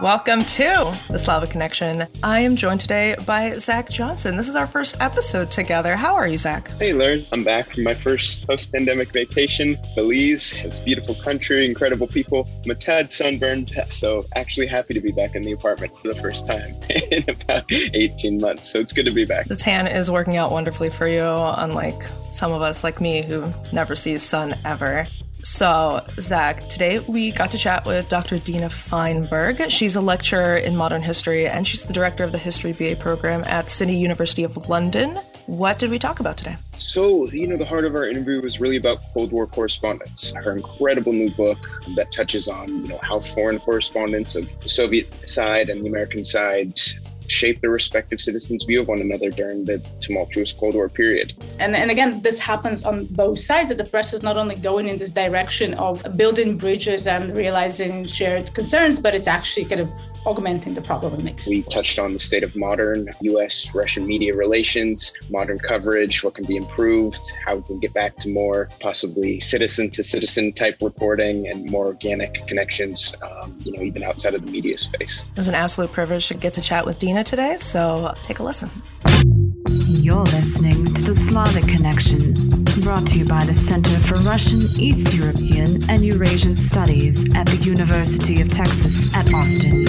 Welcome to the Slavic Connection. I am joined today by Zach Johnson. This is our first episode together. How are you, Zach? Hey, Lera. I'm back from my first post pandemic vacation. Belize. It's beautiful country, incredible people. I'm a tad sunburned, so actually happy to be back in the apartment for the first time in about 18 months. So it's good to be back. The tan is working out wonderfully for you, unlike some of us like me who never sees sun ever. So, Zach, today we got to chat with Dr. Dina Fainberg. She's a lecturer in modern history and she's the director of the History BA program at City University of London. What did we talk about today? So, you know, the heart of our interview was really about Cold War Correspondents. Her incredible new book that touches on, you know, how foreign correspondents of the Soviet side and the American side shape their respective citizens' view of one another during the tumultuous Cold War period. And, and again, this happens on both sides that the press is not only going in this direction of building bridges and realizing shared concerns, but it's actually kind of augmenting the problem it makes. We touched on the state of modern US Russian media relations, modern coverage, what can be improved, how we can get back to more possibly citizen to citizen type reporting and more organic connections, um, you know, even outside of the media space. It was an absolute privilege to get to chat with Dina today, so take a listen. You're listening to the Slavic Connection, brought to you by the Center for Russian, East European, and Eurasian Studies at the University of Texas at Austin.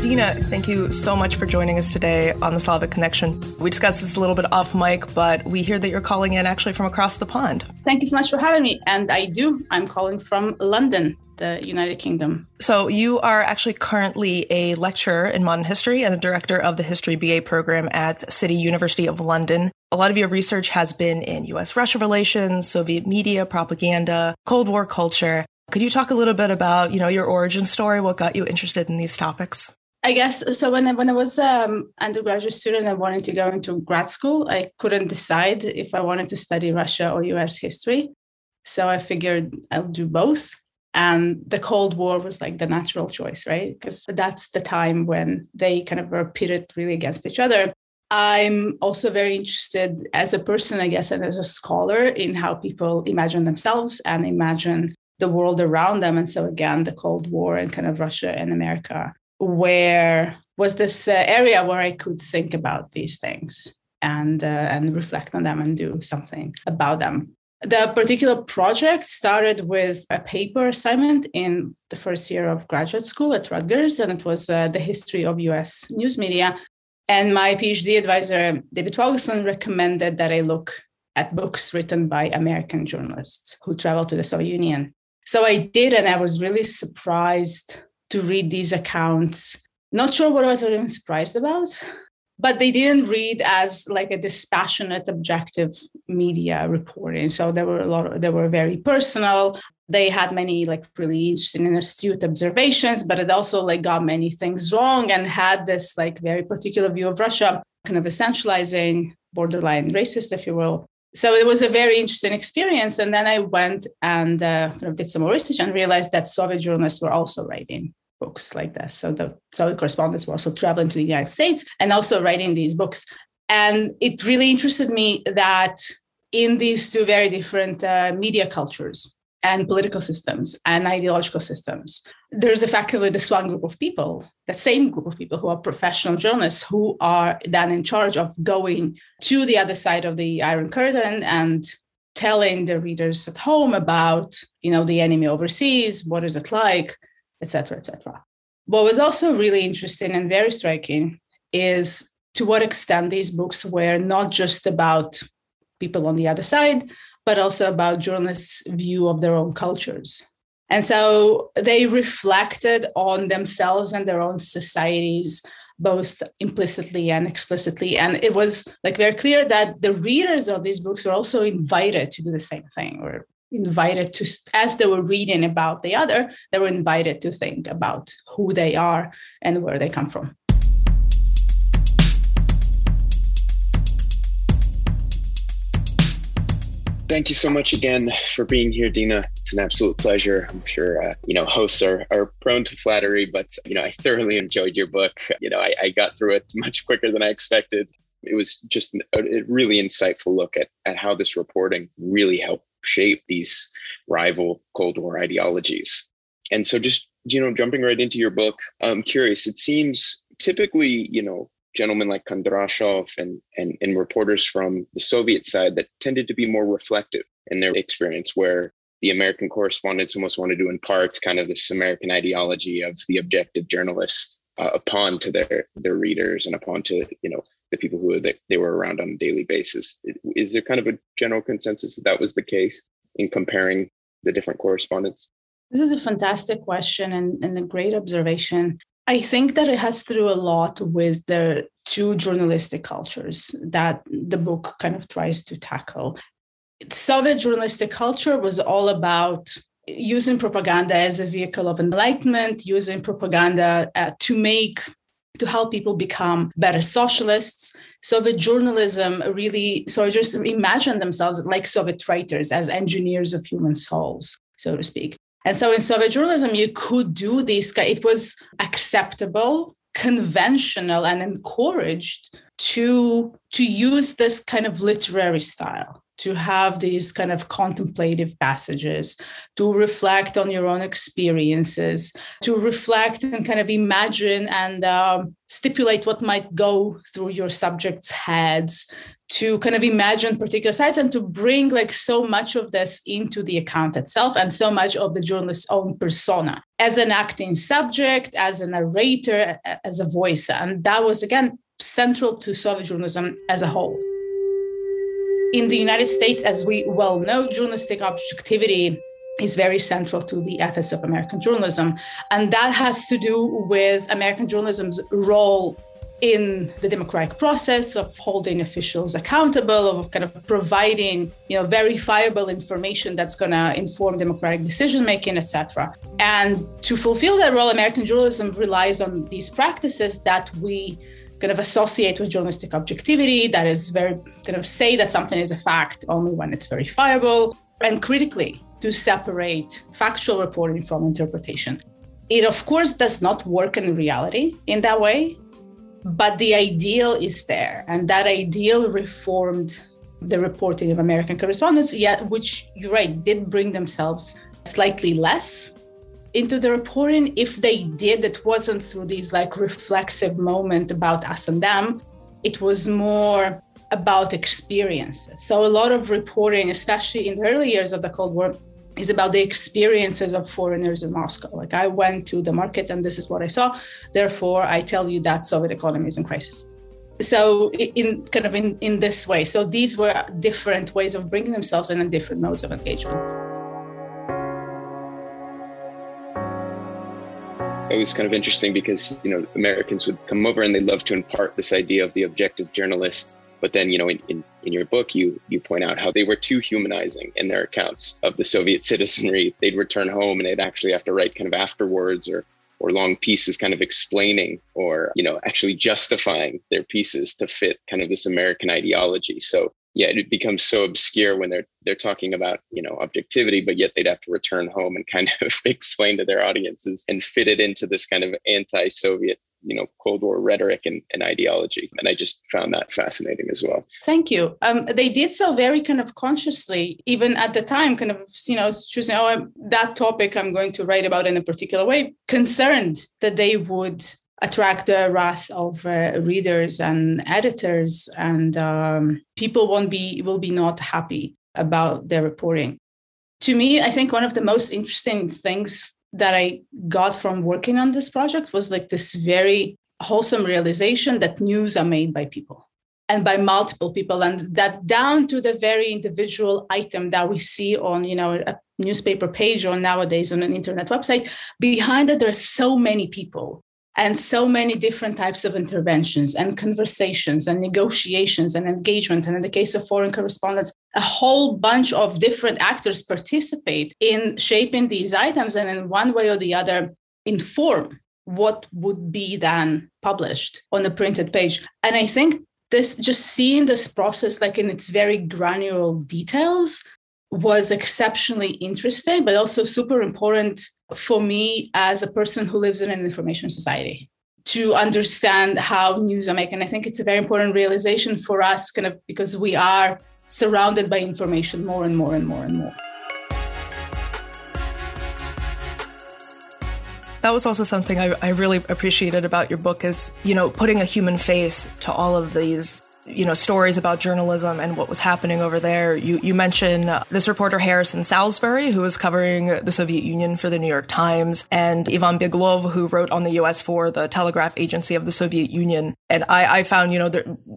Dina, thank you so much for joining us today on the Slavic Connection. We discussed this a little bit off mic, but we hear that you're calling in actually from across the pond. Thank you so much for having me. And I do. I'm calling from London the United Kingdom. So, you are actually currently a lecturer in modern history and the director of the History BA program at City University of London. A lot of your research has been in US Russia relations, Soviet media, propaganda, Cold War culture. Could you talk a little bit about, you know, your origin story, what got you interested in these topics? I guess so. When I, when I was um, undergraduate student I wanted to go into grad school, I couldn't decide if I wanted to study Russia or U.S. history. So I figured I'll do both and the cold war was like the natural choice right? Because that's the time when they kind of were pitted really against each other. I'm also very interested as a person i guess and as a scholar in how people imagine themselves and imagine the world around them. And so again the cold war and kind of russia and america where was this uh, area where i could think about these things and uh, and reflect on them and do something about them the particular project started with a paper assignment in the first year of graduate school at Rutgers, and it was uh, the history of US news media. And my PhD advisor, David Foglesong, recommended that I look at books written by American journalists who traveled to the Soviet Union. So I did, and I was really surprised to read these accounts. Not sure what I was even surprised about, but they didn't read as like a dispassionate objective media reporting. So there were a lot of, they were very personal. They had many like really interesting and astute observations but it also like got many things wrong and had this like very particular view of russia kind of essentializing borderline racist if you will. So it was a very interesting experience and then i went and uh, kind of did some more research and realized that soviet journalists were also writing books like this. So the Soviet correspondents were also traveling to the United States and also writing these books. And it really interested me that in these two very different uh, media cultures and political systems and ideological systems, there's effectively this one group of people, the same group of people who are professional journalists who are then in charge of going to the other side of the Iron Curtain and telling the readers at home about, you know, the enemy overseas, what is it like, etc., etc. What was also really interesting and very striking is to what extent these books were not just about people on the other side, but also about journalists' view of their own cultures. And so they reflected on themselves and their own societies, both implicitly and explicitly. And it was like very clear that the readers of these books were also invited to do the same thing or invited to as they were reading about the other they were invited to think about who they are and where they come from Thank you so much again for being here, Dina. It's an absolute pleasure. I'm sure uh, you know hosts are, are prone to flattery, but you know I thoroughly enjoyed your book. You know I, I got through it much quicker than I expected. It was just a, a really insightful look at at how this reporting really helped shape these rival Cold War ideologies. And so, just you know, jumping right into your book, I'm curious. It seems typically, you know, gentlemen like Kondrashov and, and and reporters from the Soviet side that tended to be more reflective in their experience, where the American correspondents almost wanted to impart kind of this American ideology of the objective journalists uh, upon to their their readers and upon to you know the people who they, they were around on a daily basis. Is there kind of a general consensus that that was the case in comparing the different correspondents? This is a fantastic question and, and a great observation. I think that it has to do a lot with the two journalistic cultures that the book kind of tries to tackle. Soviet journalistic culture was all about using propaganda as a vehicle of enlightenment, using propaganda uh, to make to help people become better socialists. Soviet journalism really, so just imagine themselves like Soviet writers as engineers of human souls, so to speak. And so in Soviet journalism, you could do this. It was acceptable, conventional, and encouraged to, to use this kind of literary style to have these kind of contemplative passages, to reflect on your own experiences, to reflect and kind of imagine and um, stipulate what might go through your subjects' heads, to kind of imagine particular sites and to bring like so much of this into the account itself and so much of the journalist's own persona as an acting subject, as a narrator, as a voice. And that was, again, central to Soviet journalism as a whole. In the United States, as we well know, journalistic objectivity is very central to the ethics of American journalism. And that has to do with American journalism's role in the democratic process of holding officials accountable of kind of providing you know verifiable information that's going to inform democratic decision making etc and to fulfill that role american journalism relies on these practices that we kind of associate with journalistic objectivity, that is very kind of say that something is a fact only when it's verifiable, and critically to separate factual reporting from interpretation. It, of course, does not work in reality in that way, but the ideal is there. And that ideal reformed the reporting of American correspondents, yet, which you're right, did bring themselves slightly less into the reporting. If they did, it wasn't through these like reflexive moment about us and them. It was more about experiences. So a lot of reporting, especially in the early years of the Cold War, is about the experiences of foreigners in Moscow. Like I went to the market and this is what I saw. Therefore, I tell you that Soviet economy is in crisis. So in kind of in, in this way. So these were different ways of bringing themselves in and different modes of engagement. It was kind of interesting because you know Americans would come over and they love to impart this idea of the objective journalist. But then, you know, in, in, in your book, you you point out how they were too humanizing in their accounts of the Soviet citizenry. They'd return home and they'd actually have to write kind of afterwards or or long pieces kind of explaining or you know actually justifying their pieces to fit kind of this american ideology so yeah, it becomes so obscure when they're they're talking about you know objectivity, but yet they'd have to return home and kind of explain to their audiences and fit it into this kind of anti-Soviet you know cold war rhetoric and, and ideology. And i just found that fascinating as well. Thank you. Um, they did so very kind of consciously even at the time kind of you know choosing oh that topic i'm going to write about in a particular way concerned that they would attract the wrath of uh, readers and editors and um, people won't be will be not happy about their reporting. To me i think one of the most interesting things that i got from working on this project was like this very wholesome realization that news are made by people and by multiple people and that down to the very individual item that we see on you know a newspaper page or nowadays on an internet website behind it there are so many people and so many different types of interventions and conversations and negotiations and engagement. And in the case of foreign correspondents, a whole bunch of different actors participate in shaping these items and in one way or the other inform what would be then published on the printed page. And I think this just seeing this process like in its very granular details was exceptionally interesting, but also super important for me as a person who lives in an information society to understand how news are made. And I think it's a very important realization for us, kind of because we are surrounded by information more and more and more and more. That was also something I, I really appreciated about your book is, you know, putting a human face to all of these you know stories about journalism and what was happening over there. You you mentioned uh, this reporter Harrison Salisbury who was covering the Soviet Union for the New York Times, and Ivan Beglov who wrote on the U.S. for the Telegraph Agency of the Soviet Union. And I, I found you know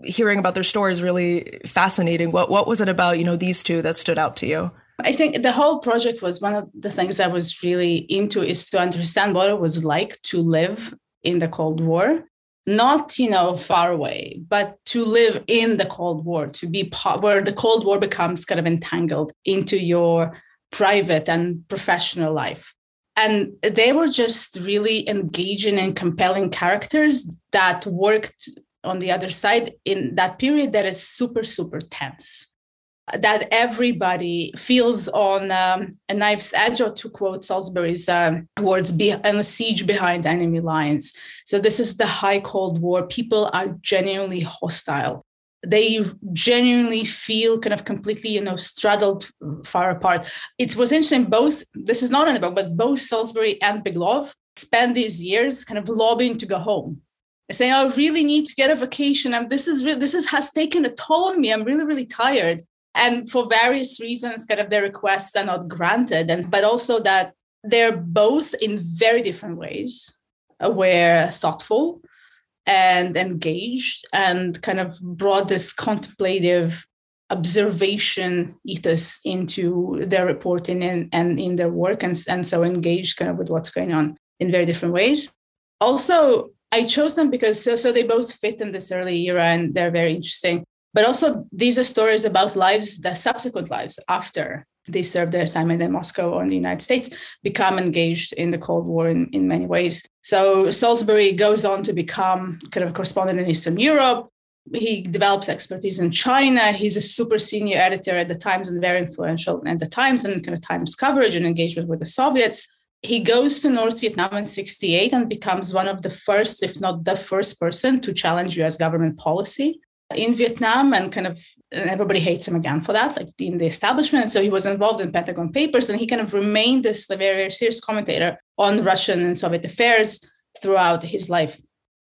hearing about their stories really fascinating. What what was it about you know these two that stood out to you? I think the whole project was one of the things I was really into is to understand what it was like to live in the Cold War not you know far away but to live in the cold war to be part where the cold war becomes kind of entangled into your private and professional life. And they were just really engaging and compelling characters that worked on the other side in that period that is super super tense that everybody feels on um, a knife's edge, or to quote Salisbury's um, words, be on a siege behind enemy lines. So this is the high Cold War. People are genuinely hostile. They genuinely feel kind of completely, you know, straddled far apart. It was interesting. Both this is not in the book, but both Salisbury and Beglov spend these years kind of lobbying to go home saying i really need to get a vacation and this is really this is has taken a toll on me i'm really really tired and for various reasons kind of their requests are not granted. And but also that they're both in very different ways uh, aware thoughtful and engaged and kind of brought this contemplative observation ethos into their reporting and, and in their work and, and so engaged kind of with what's going on in very different ways. Also i chose them because so, so they both fit in this early era and they're very interesting but also, these are stories about lives, the subsequent lives after they served their assignment in Moscow or in the United States, become engaged in the Cold War in, in many ways. So Salisbury goes on to become kind of a correspondent in Eastern Europe. He develops expertise in China. He's a super senior editor at the Times and very influential at the Times and kind of Times coverage and engagement with the Soviets. He goes to North Vietnam in 68 and becomes one of the first, if not the first person to challenge US government policy in Vietnam and kind of everybody hates him again for that, like in the establishment. So he was involved in Pentagon Papers and he kind of remained this very serious commentator on Russian and Soviet affairs throughout his life.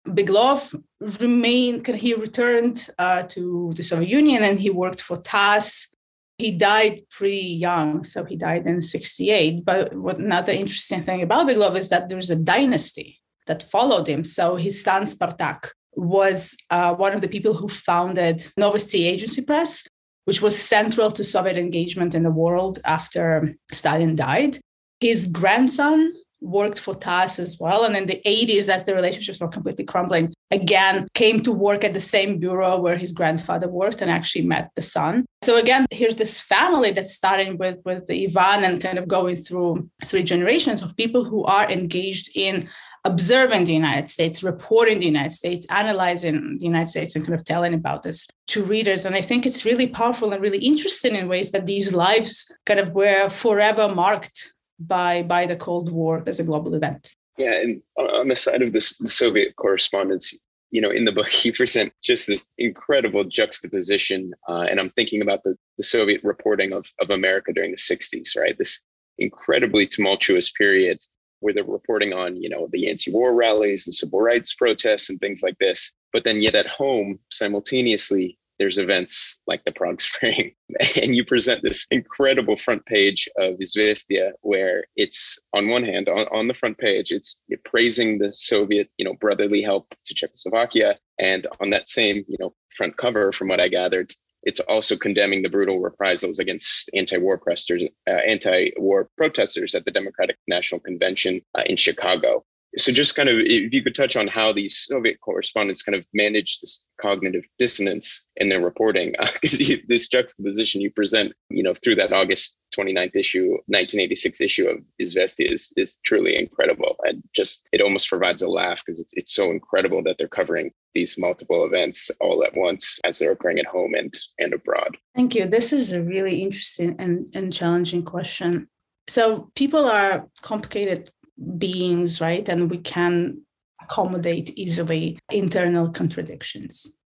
Beglov remained, he returned uh, to the Soviet Union and he worked for TASS. He died pretty young, so he died in 68. But what another interesting thing about Beglov is that there's a dynasty that followed him. So his son Spartak was uh, one of the people who founded Novosti Agency Press, which was central to Soviet engagement in the world after Stalin died. His grandson worked for TASS as well. And in the 80s, as the relationships were completely crumbling, again came to work at the same bureau where his grandfather worked and actually met the son. So again, here's this family that's starting with, with Ivan and kind of going through three generations of people who are engaged in observing the United States, reporting the United States, analyzing the United States, and kind of telling about this to readers. And I think it's really powerful and really interesting in ways that these lives kind of were forever marked by by the Cold War as a global event. Yeah, and on the side of this the Soviet correspondents, you know, in the book, you present just this incredible juxtaposition. Uh, and I'm thinking about the, the Soviet reporting of, of America during the 60s, right? This incredibly tumultuous period where they're reporting on, you know, the anti-war rallies and civil rights protests and things like this. But then yet at home, simultaneously, there's events like the Prague Spring. and you present this incredible front page of Izvestia where it's on one hand, on, on the front page, it's praising the Soviet, you know, brotherly help to Czechoslovakia. And on that same, you know, front cover, from what I gathered, it's also condemning the brutal reprisals against anti-war protesters, uh, anti-war protesters at the Democratic National Convention uh, in Chicago. So, just kind of, if you could touch on how these Soviet correspondents kind of managed this cognitive dissonance in their reporting, because uh, this juxtaposition you present, you know, through that August 29th issue, 1986 issue of Izvestia is, is truly incredible. And just, it almost provides a laugh because it's, it's so incredible that they're covering these multiple events all at once as they're occurring at home and, and abroad. Thank you. This is a really interesting and, and challenging question. So, people are complicated beings, right? And we can accommodate easily internal contradictions.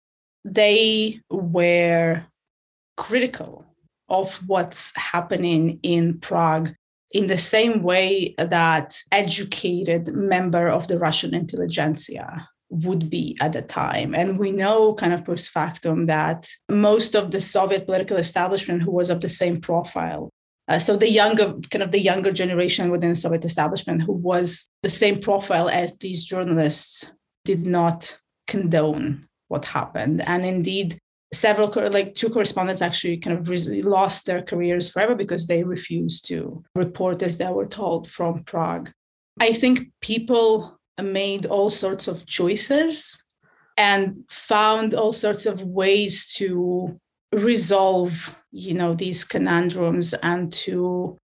They were critical of what's happening in Prague in the same way that educated member of the Russian intelligentsia would be at the time. And we know kind of post factum that most of the Soviet political establishment who was of the same profile. Uh, so the younger, kind of the younger generation within the Soviet establishment who was the same profile as these journalists did not condone what happened. And indeed, several like two correspondents actually kind of lost their careers forever because they refused to report as they were told from prague i think people made all sorts of choices and found all sorts of ways to resolve you know these conundrums and to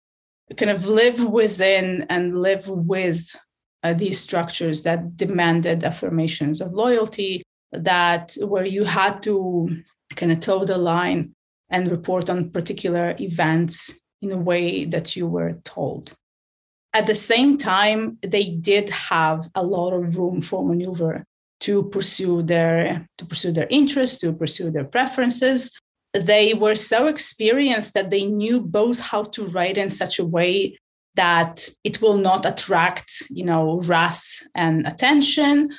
kind of live within and live with uh, these structures that demanded affirmations of loyalty that where you had to kind of toe the line and report on particular events in a way that you were told. At the same time, they did have a lot of room for maneuver to pursue their to pursue their interests, to pursue their preferences. They were so experienced that they knew both how to write in such a way that it will not attract, you know, wrath and attention,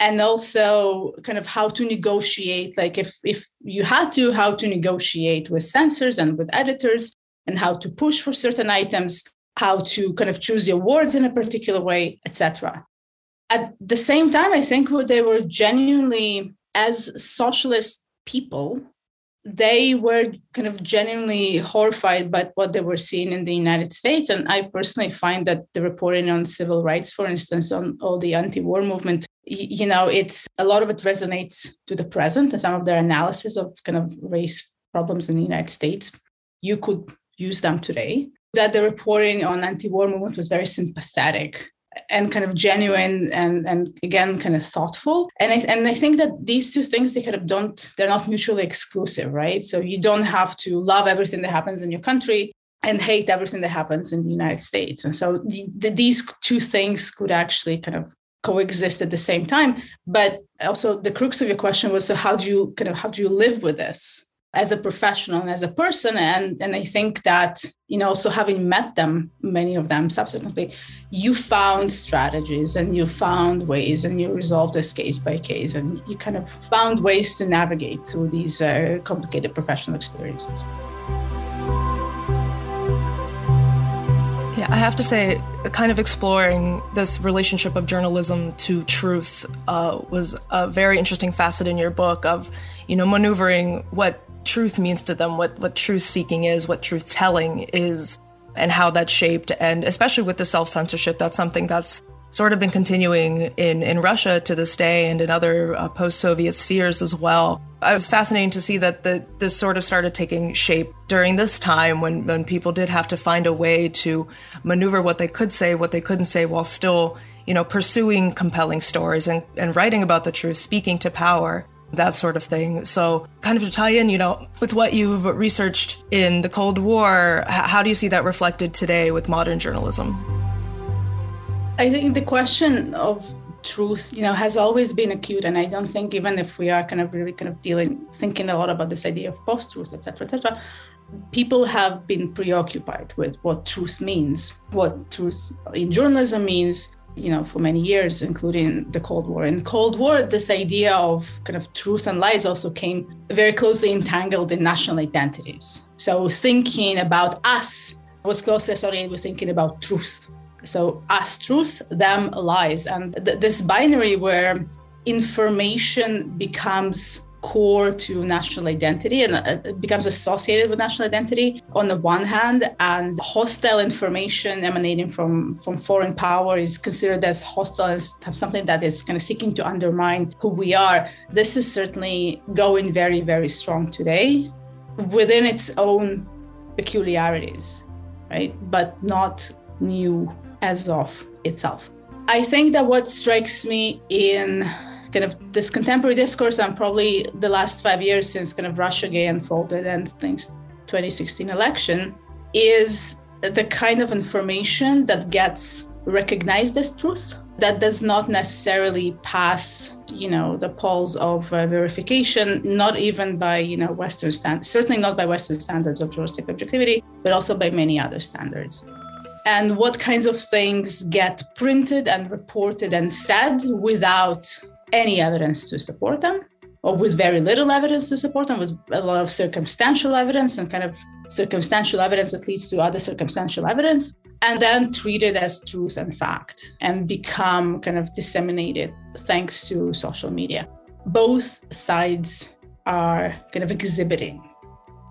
and also kind of how to negotiate like if if you had to how to negotiate with censors and with editors and how to push for certain items how to kind of choose your words in a particular way etc at the same time i think they were genuinely as socialist people they were kind of genuinely horrified by what they were seeing in the United States. And I personally find that the reporting on civil rights, for instance, on all the anti war movement, you know, it's a lot of it resonates to the present and some of their analysis of kind of race problems in the United States. You could use them today. That the reporting on anti war movement was very sympathetic and kind of genuine and and again kind of thoughtful. And I, and I think that these two things they kind of don't they're not mutually exclusive right? So you don't have to love everything that happens in your country and hate everything that happens in the United States. And so the, the, these two things could actually kind of coexist at the same time. But also the crux of your question was so how do you kind of how do you live with this as a professional and as a person and and i think that you know also having met them many of them subsequently you found strategies and you found ways and you resolved this case by case and you kind of found ways to navigate through these uh, complicated professional experiences. Yeah i have to say kind of exploring this relationship of journalism to truth uh, was a very interesting facet in your book of you know maneuvering what truth means to them, what, what truth seeking is, what truth telling is, and how that's shaped. And especially with the self censorship, that's something that's sort of been continuing in, in Russia to this day and in other uh, post Soviet spheres as well. I was fascinating to see that the, this sort of started taking shape during this time when, when people did have to find a way to maneuver what they could say, what they couldn't say, while still, you know, pursuing compelling stories and, and writing about the truth, speaking to power that sort of thing. So, kind of to tie in, you know, with what you've researched in the Cold War, how do you see that reflected today with modern journalism? I think the question of truth, you know, has always been acute, and I don't think even if we are kind of really kind of dealing, thinking a lot about this idea of post-truth, etc., etc., people have been preoccupied with what truth means, what truth in journalism means, you know, for many years, including the Cold War. In Cold War, this idea of kind of truth and lies also came very closely entangled in national identities. So thinking about us was closely associated with thinking about truth. So us truth, them lies, and th- this binary where information becomes core to national identity and uh, becomes associated with national identity on the one hand and hostile information emanating from from foreign power is considered as hostile as something that is kind of seeking to undermine who we are. This is certainly going very very strong today within its own peculiarities right? But not new as of itself. I think that what strikes me in kind of this contemporary discourse and probably the last five years since kind of Russia Gate unfolded and things 2016 election is the kind of information that gets recognized as truth that does not necessarily pass you know the polls of uh, verification not even by you know western standards certainly not by western standards of journalistic objectivity but also by many other standards. And what kinds of things get printed and reported and said without any evidence to support them or with very little evidence to support them with a lot of circumstantial evidence and kind of circumstantial evidence that leads to other circumstantial evidence and then treated as truth and fact and become kind of disseminated thanks to social media both sides are kind of exhibiting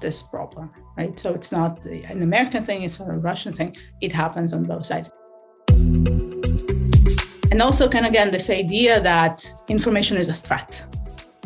this problem, right? So it's not an American thing, it's not a Russian thing. It happens on both sides. And also, kind of again, this idea that information is a threat.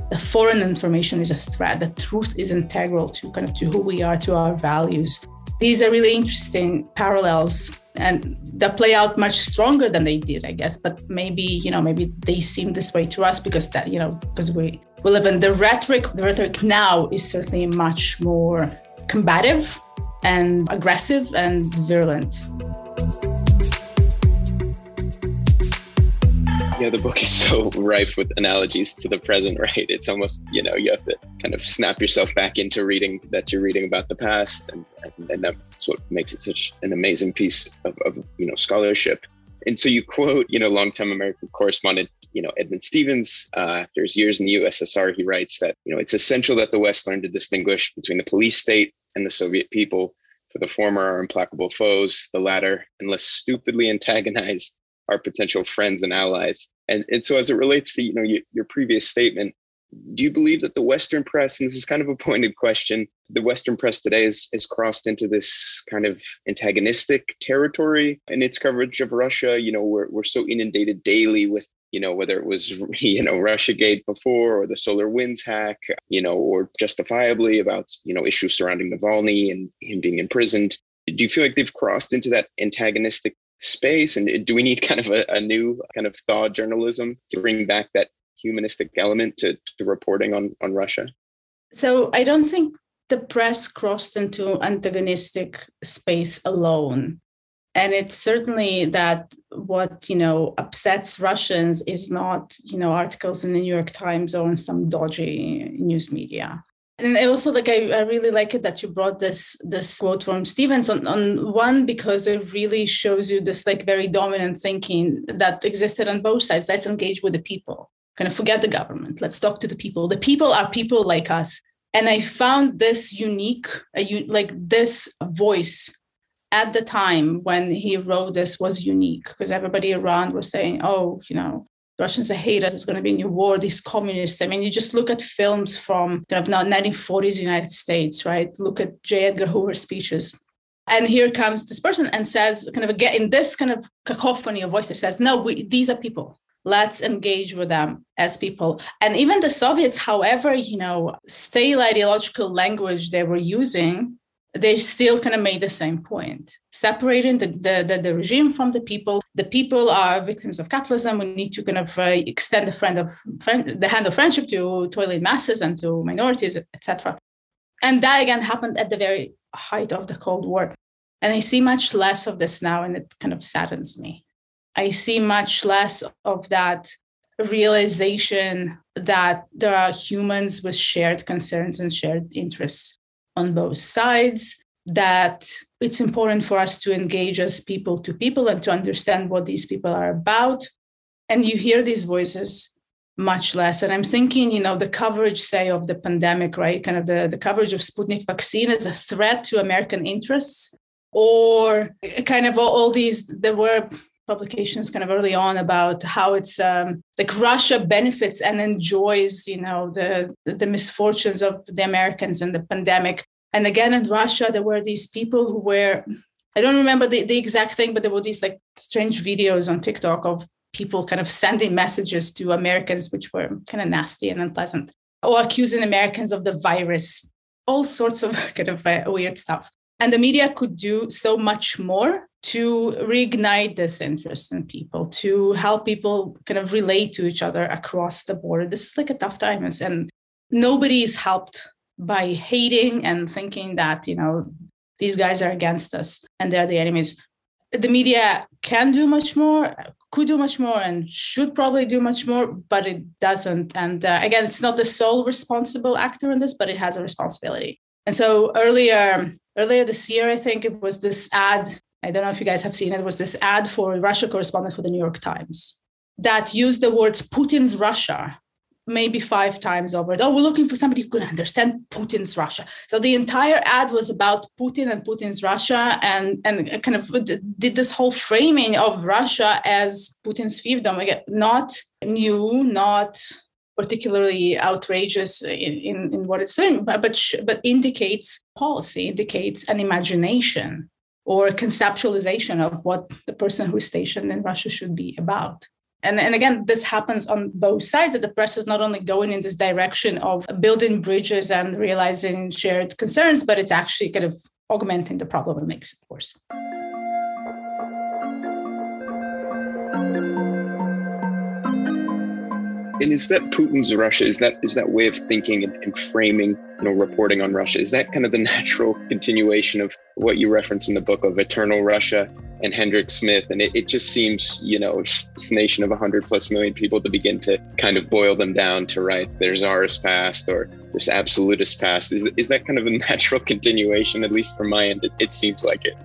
The foreign information is a threat. The truth is integral to kind of to who we are, to our values. These are really interesting parallels and that play out much stronger than they did, I guess. But maybe, you know, maybe they seem this way to us because that, you know, because we we live in the rhetoric. The rhetoric now is certainly much more combative and aggressive and virulent. Yeah, the book is so rife with analogies to the present, right? It's almost, you know, you have to kind of snap yourself back into reading that you're reading about the past. And, and that's what makes it such an amazing piece of, of you know, scholarship. And so you quote, you know, longtime American correspondent, you know, Edmund Stevens. Uh, after his years in the USSR, he writes that, you know, it's essential that the West learn to distinguish between the police state and the Soviet people. For the former are implacable foes, the latter, unless stupidly antagonized, our potential friends and allies. And, and so as it relates to, you know, your, your previous statement, do you believe that the Western press, and this is kind of a pointed question, the Western press today is, is crossed into this kind of antagonistic territory in its coverage of Russia? You know, we're, we're so inundated daily with, you know, whether it was, you know, Russiagate before or the SolarWinds hack, you know, or justifiably about, you know, issues surrounding Navalny and him being imprisoned. Do you feel like they've crossed into that antagonistic space? And do we need kind of a, a new kind of thought journalism to bring back that humanistic element to, to reporting on, on Russia? So I don't think the press crossed into antagonistic space alone. And it's certainly that what you know upsets Russians is not you know articles in the New York Times or in some dodgy news media and also like I, I really like it that you brought this this quote from stevens on, on one because it really shows you this like very dominant thinking that existed on both sides. Let's engage with the people. Kind of forget the government. Let's talk to the people. The people are people like us. And i found this unique like this voice at the time when he wrote this was unique because everybody around was saying oh you know Russians hate us. It's going to be a new war. These communists. I mean, you just look at films from kind of now 1940s United States, right? Look at J. Edgar Hoover's speeches. And here comes this person and says, kind of again, in this kind of cacophony of voices, says, no, we, these are people. Let's engage with them as people. And even the Soviets, however, you know, stale ideological language they were using, they still kind of made the same point. Separating the, the, the, the, regime from the people the people are victims of capitalism. We need to kind of uh, extend the friend of friend, the hand of friendship to toiling masses and to minorities etc and that again happened at the very height of the cold war. And i see much less of this now and it kind of saddens me. I see much less of that realization that there are humans with shared concerns and shared interests on both sides, that it's important for us to engage as people to people and to understand what these people are about. And you hear these voices much less. And I'm thinking, you know, the coverage, say, of the pandemic, right? Kind of the, the coverage of Sputnik vaccine as a threat to American interests, or kind of all, all these, there were publications kind of early on about how it's um, like Russia benefits and enjoys, you know, the the misfortunes of the Americans and the pandemic. And again, in Russia, there were these people who were, I don't remember the, the exact thing, but there were these like strange videos on TikTok of people kind of sending messages to Americans, which were kind of nasty and unpleasant, or accusing Americans of the virus, all sorts of kind of uh, weird stuff. And the media could do so much more to reignite this interest in people, to help people kind of relate to each other across the border. This is like a tough time, and nobody is helped by hating and thinking that, you know, these guys are against us and they're the enemies. The media can do much more, could do much more, and should probably do much more, but it doesn't. And uh, again, it's not the sole responsible actor in this, but it has a responsibility. And so earlier, earlier this year, I think it was this ad I don't know if you guys have seen it, was this ad for a Russia correspondent for the New York Times that used the words Putin's Russia maybe five times over. Oh, we're looking for somebody who can understand Putin's Russia. So the entire ad was about Putin and Putin's Russia and, and kind of did this whole framing of Russia as Putin's fiefdom. Again, not new, not particularly outrageous in, in, in what it's saying, but, but, but indicates policy, indicates an imagination or conceptualization of what the person who is stationed in Russia should be about. And, and again, this happens on both sides that the press is not only going in this direction of building bridges and realizing shared concerns, but it's actually kind of augmenting the problem it makes it worse. And is that Putin's Russia? Is that is that way of thinking and, and, framing, you know, reporting on Russia? Is that kind of the natural continuation of what you reference in the book of Eternal Russia and Hedrick Smith? And it, it just seems, you know, this nation of 100 plus million people to begin to kind of boil them down to right, there's czarist past or this absolutist past. Is, is that kind of a natural continuation, at least from my end? It, it seems like it.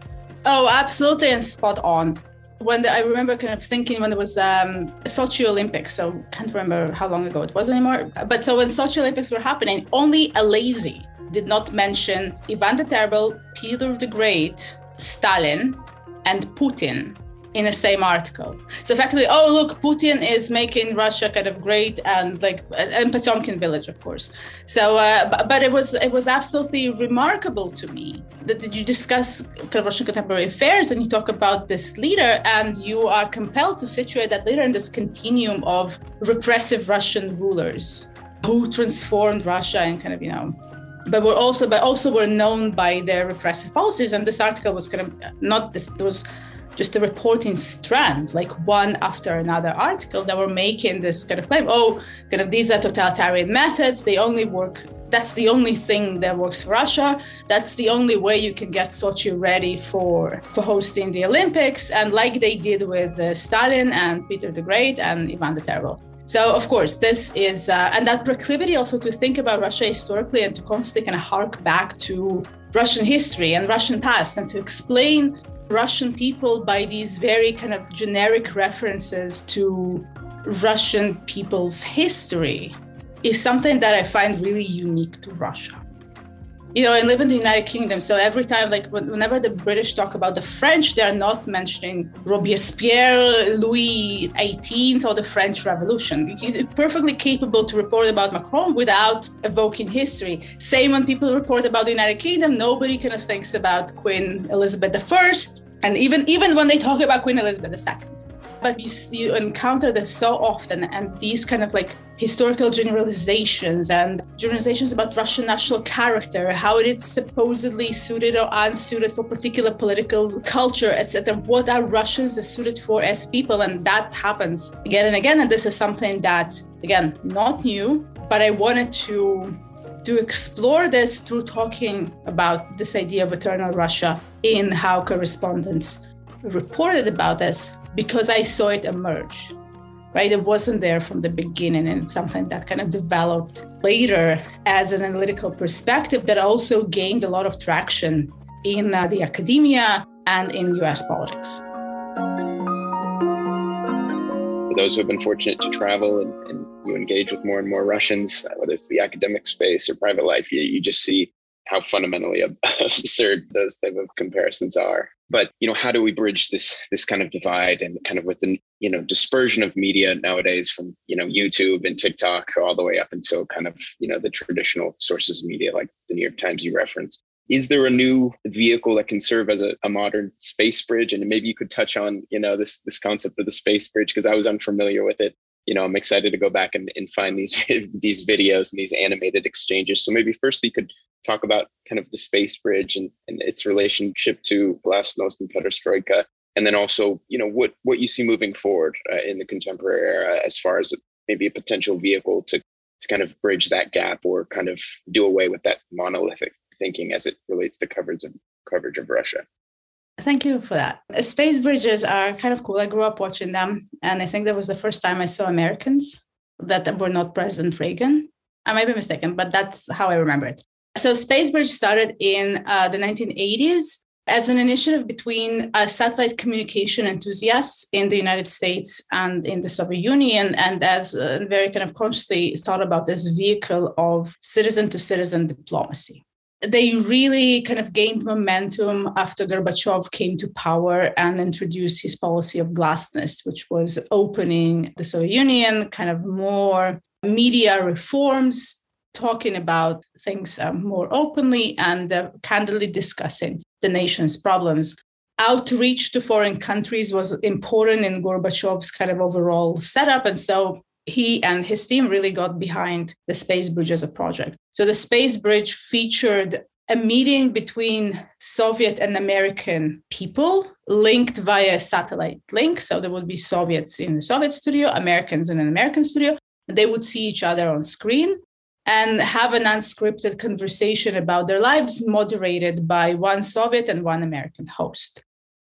Oh, absolutely, and spot on when the, I remember kind of thinking when it was um, Sochi Olympics, so can't remember how long ago it was anymore. But so when Sochi Olympics were happening, only a lazy did not mention Ivan the Terrible, Peter the Great, Stalin, and Putin in the same article. So effectively, oh look, Putin is making Russia kind of great, and like and Potemkin village, of course. So, uh, but, it was it was absolutely remarkable to me that, you discuss kind of Russian contemporary affairs and you talk about this leader, and you are compelled to situate that leader in this continuum of repressive Russian rulers who transformed Russia and kind of you know but were also but also were known by their repressive policies and this article was kind of not this there was just a reporting strand, like one after another article that were making this kind of claim. Oh, kind of these are totalitarian methods. They only work. That's the only thing that works for Russia. That's the only way you can get Sochi ready for for hosting the Olympics. And like they did with uh, Stalin and Peter the Great and Ivan the Terrible. So, of course, this is, uh, and that proclivity also to think about Russia historically and to constantly kind of hark back to Russian history and Russian past and to explain Russian people by these very kind of generic references to Russian people's history is something that I find really unique to Russia you know, I live in the United Kingdom. So every time, like whenever the British talk about the French, they are not mentioning Robespierre, Louis XVIII, or the French Revolution. perfectly capable to report about Macron without evoking history. Same when people report about the United Kingdom, nobody kind of thinks about Queen Elizabeth I. And even, even when they talk about Queen Elizabeth II but you, you encounter this so often and these kind of like historical generalizations and generalizations about russian national character how it is supposedly suited or unsuited for particular political culture etc what are russians suited for as people and that happens again and again and this is something that again not new but i wanted to to explore this through talking about this idea of eternal russia in how correspondents reported about this because I saw it emerge. Right, it wasn't there from the beginning, and something that kind of developed later as an analytical perspective that also gained a lot of traction in uh, the academia and in US politics. For those who have been fortunate to travel and, and you engage with more and more Russians, whether it's the academic space or private life, you, you just see how fundamentally absurd those type of comparisons are but you know how do we bridge this this kind of divide and kind of with the you know dispersion of media nowadays from you know youtube and tiktok all the way up until kind of you know the traditional sources of media like the new york times you referenced? Is there a new vehicle that can serve as a, a modern space bridge? And maybe you could touch on you know this this concept of the space bridge because i was unfamiliar with it. You know i'm excited to go back and, and find these these videos and these animated exchanges. So maybe first you could talk about kind of the space bridge and, and its relationship to glasnost and perestroika and then also you know what what you see moving forward uh, in the contemporary era as far as maybe a potential vehicle to to kind of bridge that gap or kind of do away with that monolithic thinking as it relates to coverage of coverage of Russia. Thank you for that. Space bridges are kind of cool. I grew up watching them, and I think that was the first time I saw Americans that were not President Reagan. I might be mistaken, but that's how I remember it. So Space Bridge started in uh, the 1980s as an initiative between uh, satellite communication enthusiasts in the United States and in the Soviet Union, and as uh, very kind of consciously thought about this vehicle of citizen to citizen diplomacy. They really kind of gained momentum after Gorbachev came to power and introduced his policy of glasnost, which was opening the Soviet Union, kind of more media reforms, talking about things uh, more openly and uh, candidly discussing the nation's problems. Outreach to foreign countries was important in Gorbachev's kind of overall setup. And so he and his team really got behind the Space Bridge as a project. So the Space Bridge featured a meeting between Soviet and American people linked via satellite link. So there would be Soviets in the Soviet studio, Americans in an American studio. And they would see each other on screen and have an unscripted conversation about their lives, moderated by one Soviet and one American host.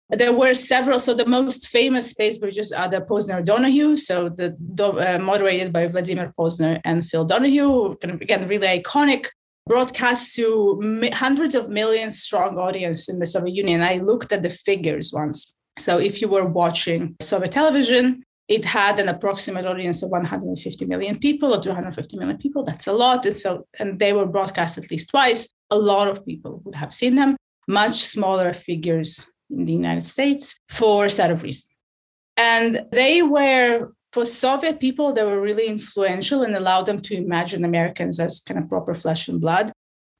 There were several, so the most famous space bridges are the Posner Donahue, so the uh, moderated by Vladimir Posner and Phil Donahue, again, really iconic broadcast to hundreds of millions strong audience in the Soviet Union. I looked at the figures once. So if you were watching Soviet television, it had an approximate audience of 150 million people or 250 million people. That's a lot. And so, and they were broadcast at least twice. A lot of people would have seen them. Much smaller figures in the United States for a set of reasons. And they were, for Soviet people, they were really influential and allowed them to imagine Americans as kind of proper flesh and blood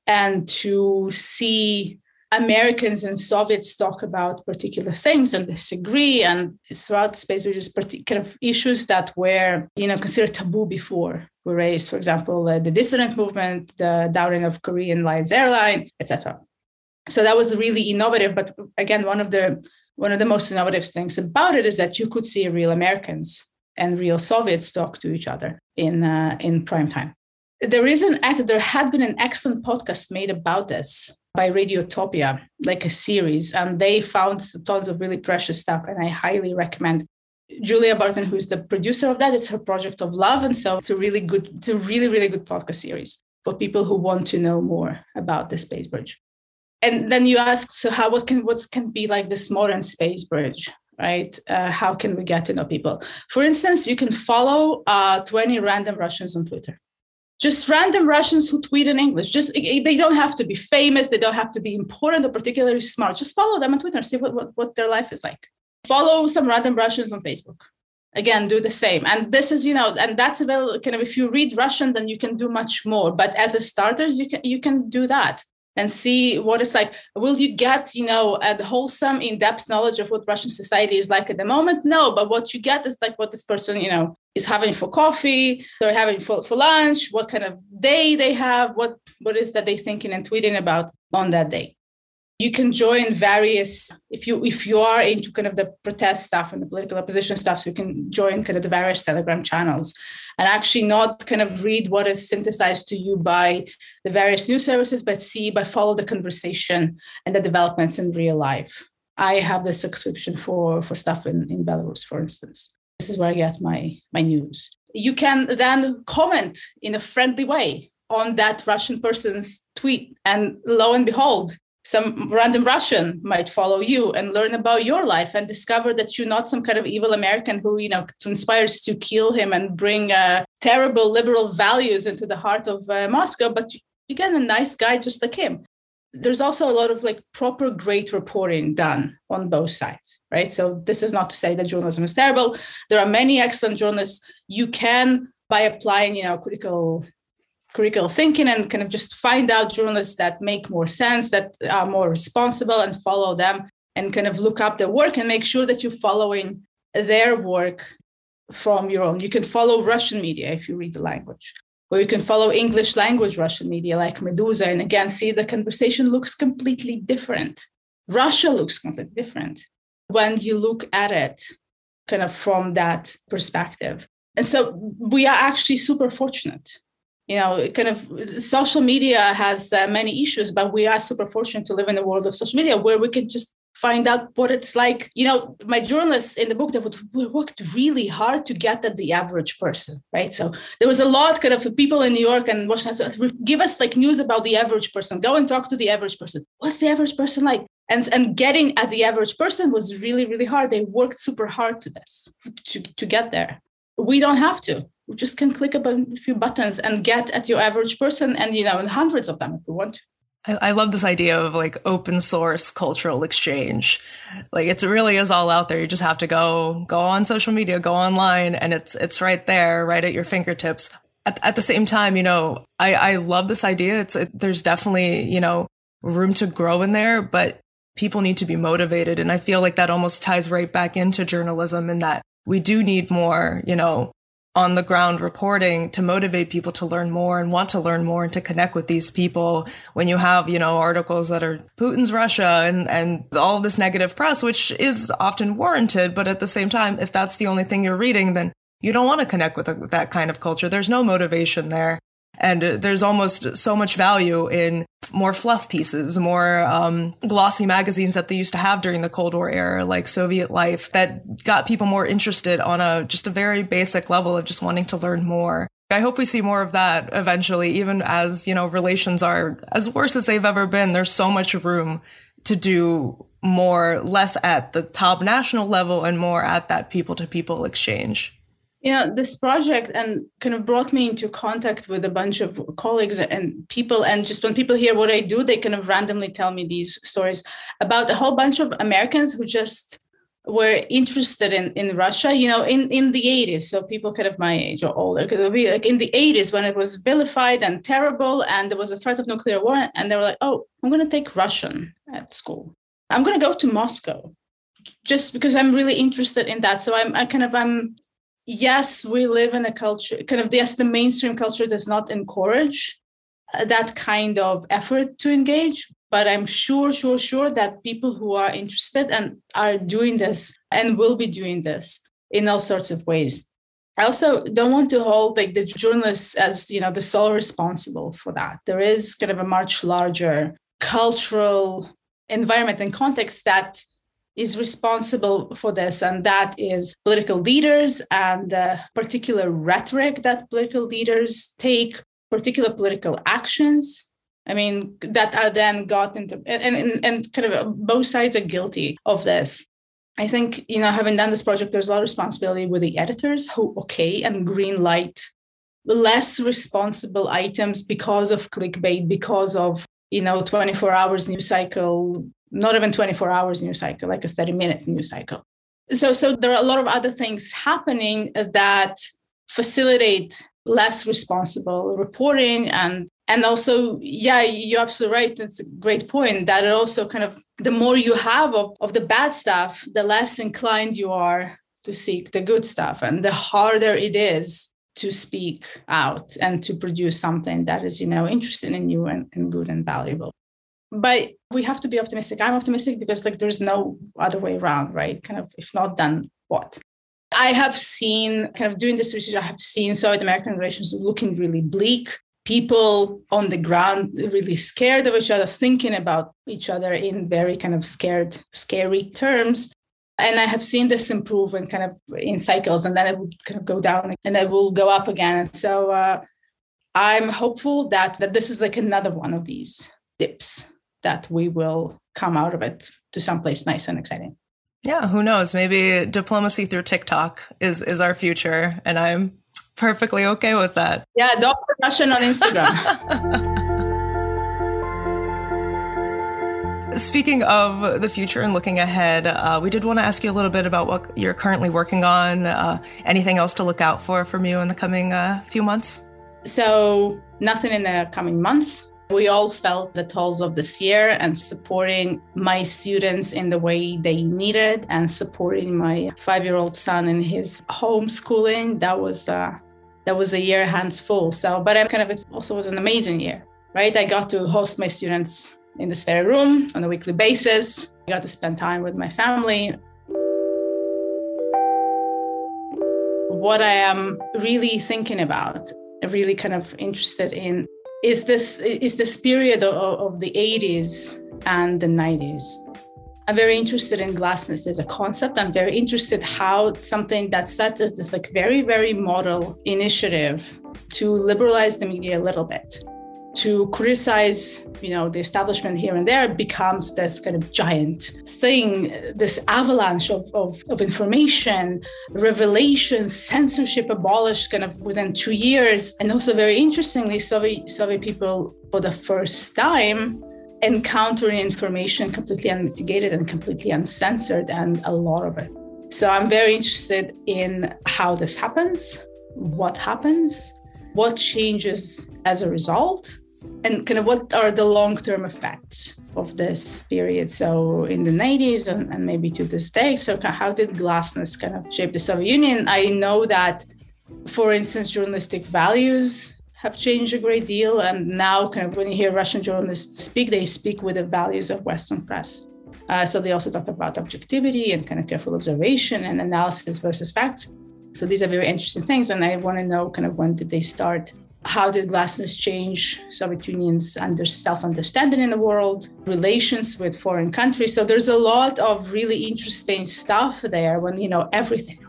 and to see Americans and Soviets talk about particular things and disagree, and throughout space, which is of issues that were, you know, considered taboo before were raised. For example, uh, the dissident movement, the downing of Korean Lines airline, etc. So that was really innovative. But again, one of the one of the most innovative things about it is that you could see real Americans and real Soviets talk to each other in uh, in prime time. There is an there had been an excellent podcast made about this by Radiotopia, like a series, and they found tons of really precious stuff. And I highly recommend Julia Barton, who is the producer of that. It's her project of love, and so it's a really good, it's a really really good podcast series for people who want to know more about the space bridge. And then you ask, so how what can what can be like this modern space bridge? right? Uh, how can we get to know people? For instance, you can follow uh, 20 random Russians on Twitter just random Russians who tweet in English. Just eh, they don't have to be famous, they don't have to be important or particularly smart. Just follow them on Twitter see what, what, what their life is like. Follow some random Russians on Facebook. Again, do the same. And this is, you know, and that's available kind of if you read Russian, then you can do much more. But as a starters, you can you can do that and see what it's like. Will you get, you know, a wholesome, in-depth knowledge of what Russian society is like at the moment? No, but what you get is like what this person, you know, is having for coffee, they're having for, for lunch, what kind of day they have, what what is that they thinking and tweeting about on that day you can join various if you if you are into kind of the protest stuff and the political opposition stuff so you can join kind of the various telegram channels and actually not kind of read what is synthesized to you by the various news services but see by follow the conversation and the developments in real life. I have the subscription for for stuff in, in belarus for instance. This is where i get my my news. You can then comment in a friendly way on that russian person's tweet and lo and behold some random Russian might follow you and learn about your life and discover that you're not some kind of evil American who, you know, conspires to kill him and bring uh, terrible liberal values into the heart of uh, Moscow, but you again, a nice guy just like him. There's also a lot of like proper great reporting done on both sides, right? So this is not to say that journalism is terrible. There are many excellent journalists. You can, by applying, you know, critical critical thinking and kind of just find out journalists that make more sense, that are more responsible, and follow them and kind of look up their work and make sure that you're following their work from your own. You can follow Russian media if you read the language, or you can follow English language Russian media like Meduza. and again, see the conversation looks completely different. Russia looks completely different when you look at it kind of from that perspective. And so we are actually super fortunate you know, kind of social media has uh, many issues, but we are super fortunate to live in a world of social media where we can just find out what it's like. You know, my journalists in the book that worked really hard to get at the average person, right? So there was a lot kind of people in New York and Washington give us like news about the average person. Go and talk to the average person. What's the average person like? And, and getting at the average person was really, really hard. They worked super hard to this to, to get there. We don't have to. We just can click a few buttons and get at your average person and you know, hundreds of them if we want to. I, love this idea of like open source cultural exchange. Like it really is all out there. You just have to go go on social media, go online, and it's it's right there, right at your fingertips. At, at the same time, you know, I, I love this idea. It's it, there's definitely you know room to grow in there, but people need to be motivated, and I feel like that almost ties right back into journalism in that we do need more, you know, on the ground reporting to motivate people to learn more and want to learn more and to connect with these people when you have, you know, articles that are Putin's Russia and, and all this negative press, which is often warranted. But at the same time, if that's the only thing you're reading, then you don't want to connect with, a, that kind of culture. There's no motivation there. And there's almost so much value in more fluff pieces, more um, glossy magazines that they used to have during the Cold War era, like Soviet Life, that got people more interested on a just a very basic level of just wanting to learn more. I hope we see more of that eventually, even as, you know, relations are as worse as they've ever been. There's so much room to do more, less at the top national level and more at that people to people exchange you know this project and kind of brought me into contact with a bunch of colleagues and people and just when people hear what i do they kind of randomly tell me these stories about a whole bunch of americans who just were interested in in russia you know in in the 80s so people kind of my age or older because it'll be like in the 80s when it was vilified and terrible and there was a threat of nuclear war and they were like oh i'm going to take russian at school. I'm going to go to moscow just because i'm really interested in that. So i'm i kind of i'm yes, we live in a culture, kind of, yes, the mainstream culture does not encourage uh, that kind of effort to engage. But I'm sure, sure, sure that people who are interested and are doing this and will be doing this in all sorts of ways. I also don't want to hold like the journalists as you know the sole responsible for that. There is kind of a much larger cultural environment and context that is responsible for this, and that is political leaders and the particular rhetoric that political leaders take, particular political actions. I mean, that are then got into, and, and, and kind of both sides are guilty of this. I think, you know, having done this project, there's a lot of responsibility with the editors who, okay, and green light less responsible items because of clickbait, because of, you know, 24 hours news cycle not even 24 hours news cycle, like a 30 minute news cycle. So, so there are a lot of other things happening that facilitate less responsible reporting and and also yeah you're absolutely right it's a great point that it also kind of the more you have of, of the bad stuff the less inclined you are to seek the good stuff and the harder it is to speak out and to produce something that is you know interesting in you and, and good and valuable but we have to be optimistic. I'm optimistic because like there's no other way around right? Kind of if not then what? I have seen kind of doing this research i have seen soviet american relations looking really bleak. People on the ground really scared of each other thinking about each other in very kind of scared scary terms. And i have seen this improve in kind of in cycles and then it would kind of go down and it will go up again. So uh, i'm hopeful that that this is like another one of these dips that we will come out of it to someplace nice and exciting. Yeah, who knows? Maybe diplomacy through TikTok is is our future, and I'm perfectly okay with that. Yeah, Dr. Russian on Instagram. Speaking of the future and looking ahead, uh, we did want to ask you a little bit about what you're currently working on. Uh, anything else to look out for from you in the coming uh, few months? So, nothing in the coming months. We all felt the tolls of this year and supporting my students in the way they needed and supporting my five-year-old son in his homeschooling. That was uh, that was a year hands full. So, but I'm kind of it also was an amazing year, right? I got to host my students in this very room on a weekly basis. I got to spend time with my family. What I am really thinking about, really kind of interested in is this is this period of, of the 80s and the 90s I'm very interested in glasnost as a concept. I'm very interested how something that set as this like very, very model initiative to liberalize the media a little bit to criticize you know the establishment here and there becomes this kind of giant thing this avalanche of, of, of information revelations censorship abolished kind of within two years. And also very interestingly soviet soviet people for the first time encountering information completely unmitigated and completely uncensored and a lot of it. So i'm very interested in how this happens what happens what changes as a result and kind of what are the long-term effects of this period. So in the 90s and, and maybe to this day so how did glasnost kind of shape the soviet union? I know that for instance journalistic values have changed a great deal and now kind of when you hear russian journalists speak they speak with the values of western press. Uh, so they also talk about objectivity and kind of careful observation and analysis versus facts so these are very interesting things and i want to know kind of when did they start how did glasnost change Soviet Union's under self-understanding in the world, relations with foreign countries? So there's a lot of really interesting stuff there when you know everything.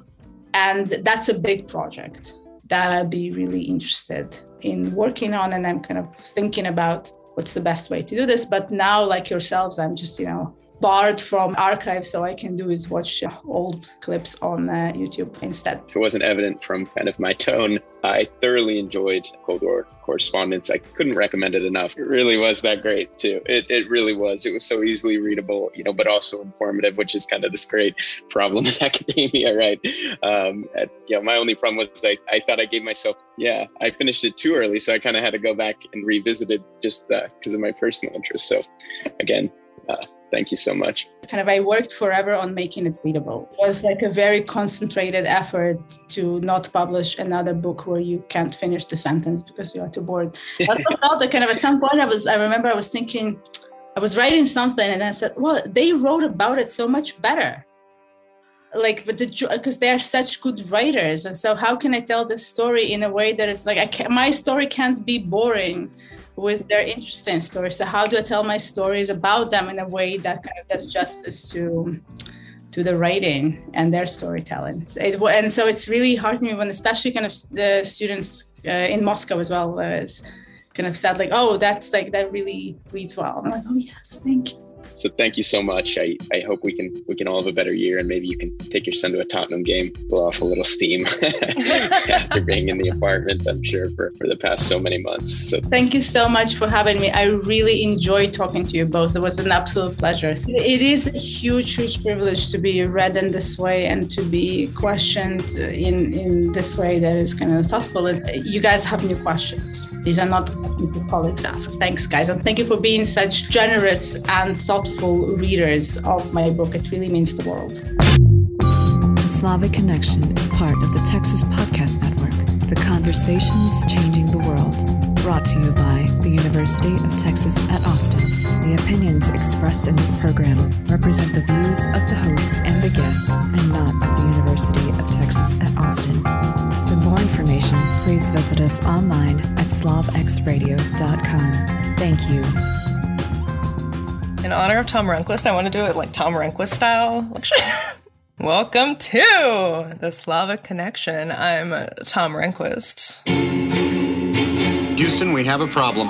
And that's a big project that I'd be really interested in working on. And I'm kind of thinking about what's the best way to do this. But now, like yourselves, I'm just, you know, barred from archives so i can do is watch uh, old clips on uh, youtube instead. It wasn't evident from kind of my tone i thoroughly enjoyed Cold War Correspondents. I couldn't recommend it enough. It really was that great too. It, it really was. It was so easily readable you know but also informative which is kind of this great problem in academia right? Um, and, you know my only problem was like i thought i gave myself yeah i finished it too early so i kind of had to go back and revisit it just because uh, of my personal interest. So again uh, thank you so much. Kind of, I worked forever on making it readable. It was like a very concentrated effort to not publish another book where you can't finish the sentence because you are too bored. I felt that kind of at some point I was, I remember I was thinking, I was writing something and I said, well, they wrote about it so much better. Like, but the because they are such good writers, and so how can I tell this story in a way that it's like I can, my story can't be boring with their interesting stories. So how do I tell my stories about them in a way that kind of does justice to to the writing and their storytelling? It, and so it's really me when, especially kind of the students uh, in Moscow as well, uh, kind of said like, "Oh, that's like that really reads well." I'm like, "Oh yes, thank you." So thank you so much. I, I hope we can we can all have a better year and maybe you can take your son to a Tottenham game, blow off a little steam after being in the apartment, I'm sure, for, for the past so many months. So thank you so much for having me. I really enjoyed talking to you both. It was an absolute pleasure. It is a huge, huge privilege to be read in this way and to be questioned in, in this way that is kind of thoughtful. You guys have new questions. These are not questions colleagues ask. Thanks, guys. And thank you for being such generous and thoughtful thoughtful readers of my book. It really means the world. The Slavic Connection is part of the Texas Podcast Network, the conversations changing the world. Brought to you by the University of Texas at Austin. The opinions expressed in this program represent the views of the hosts and the guests and not of the University of Texas at Austin. For more information, please visit us online at slavxradio.com. Thank you in honor of Tom Rehnquist, I want to do it like Tom Rehnquist style. Welcome to the Slavic Connection. I'm Tom Rehnquist. Houston, we have a problem.